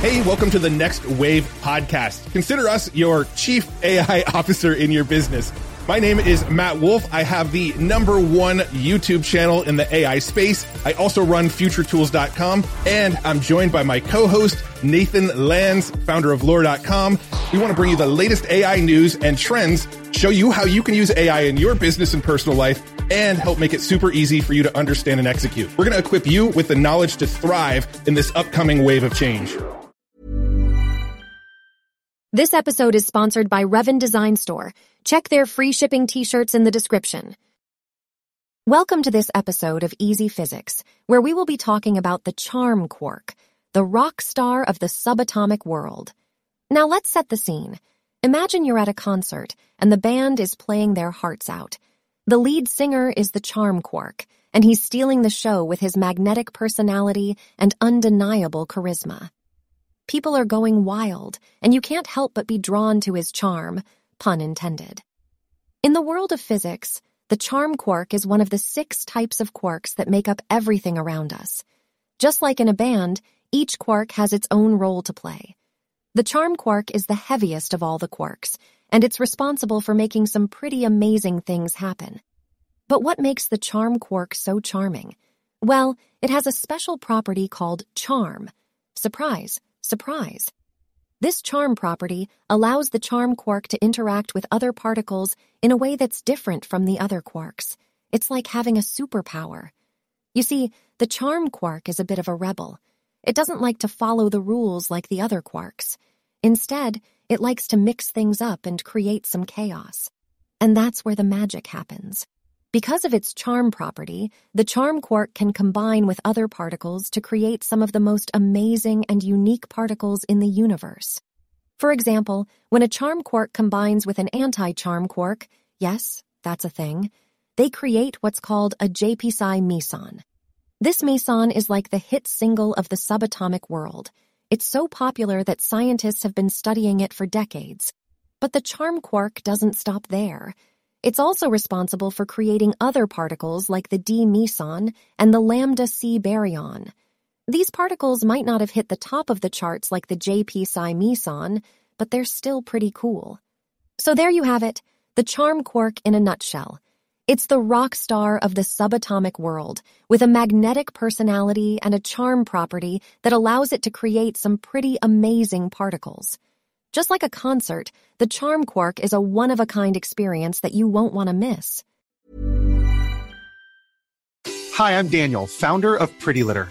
Hey, welcome to the Next Wave podcast. Consider us your chief AI officer in your business. My name is Matt Wolfe. I have the number one YouTube channel in the AI space. I also run futuretools.com and I'm joined by my co-host, Nathan Lands, founder of lore.com. We want to bring you the latest AI news and trends, show you how you can use AI in your business and personal life and help make it super easy for you to understand and execute. We're going to equip you with the knowledge to thrive in this upcoming wave of change. This episode is sponsored by Revan Design Store. Check their free shipping t-shirts in the description. Welcome to this episode of Easy Physics, where we will be talking about the charm quark, the rock star of the subatomic world. Now let's set the scene. Imagine you're at a concert and the band is playing their hearts out. The lead singer is the charm quark, and he's stealing the show with his magnetic personality and undeniable charisma. People are going wild, and you can't help but be drawn to his charm, pun intended. In the world of physics, the charm quark is one of the six types of quarks that make up everything around us. Just like in a band, each quark has its own role to play. The charm quark is the heaviest of all the quarks, and it's responsible for making some pretty amazing things happen. But what makes the charm quark so charming? Well, it has a special property called charm. Surprise! Surprise! This charm property allows the charm quark to interact with other particles in a way that's different from the other quarks. It's like having a superpower. You see, the charm quark is a bit of a rebel. It doesn't like to follow the rules like the other quarks. Instead, it likes to mix things up and create some chaos. And that's where the magic happens. Because of its charm property, the charm quark can combine with other particles to create some of the most amazing and unique particles in the universe. For example, when a charm quark combines with an anti-charm quark, yes, that's a thing, they create what's called a JP psi meson. This meson is like the hit single of the subatomic world. It's so popular that scientists have been studying it for decades. But the charm quark doesn't stop there. It's also responsible for creating other particles like the D meson and the lambda C baryon. These particles might not have hit the top of the charts like the JP psi meson, but they're still pretty cool. So there you have it, the charm quark in a nutshell. It's the rock star of the subatomic world, with a magnetic personality and a charm property that allows it to create some pretty amazing particles. Just like a concert, the Charm Quark is a one of a kind experience that you won't want to miss. Hi, I'm Daniel, founder of Pretty Litter.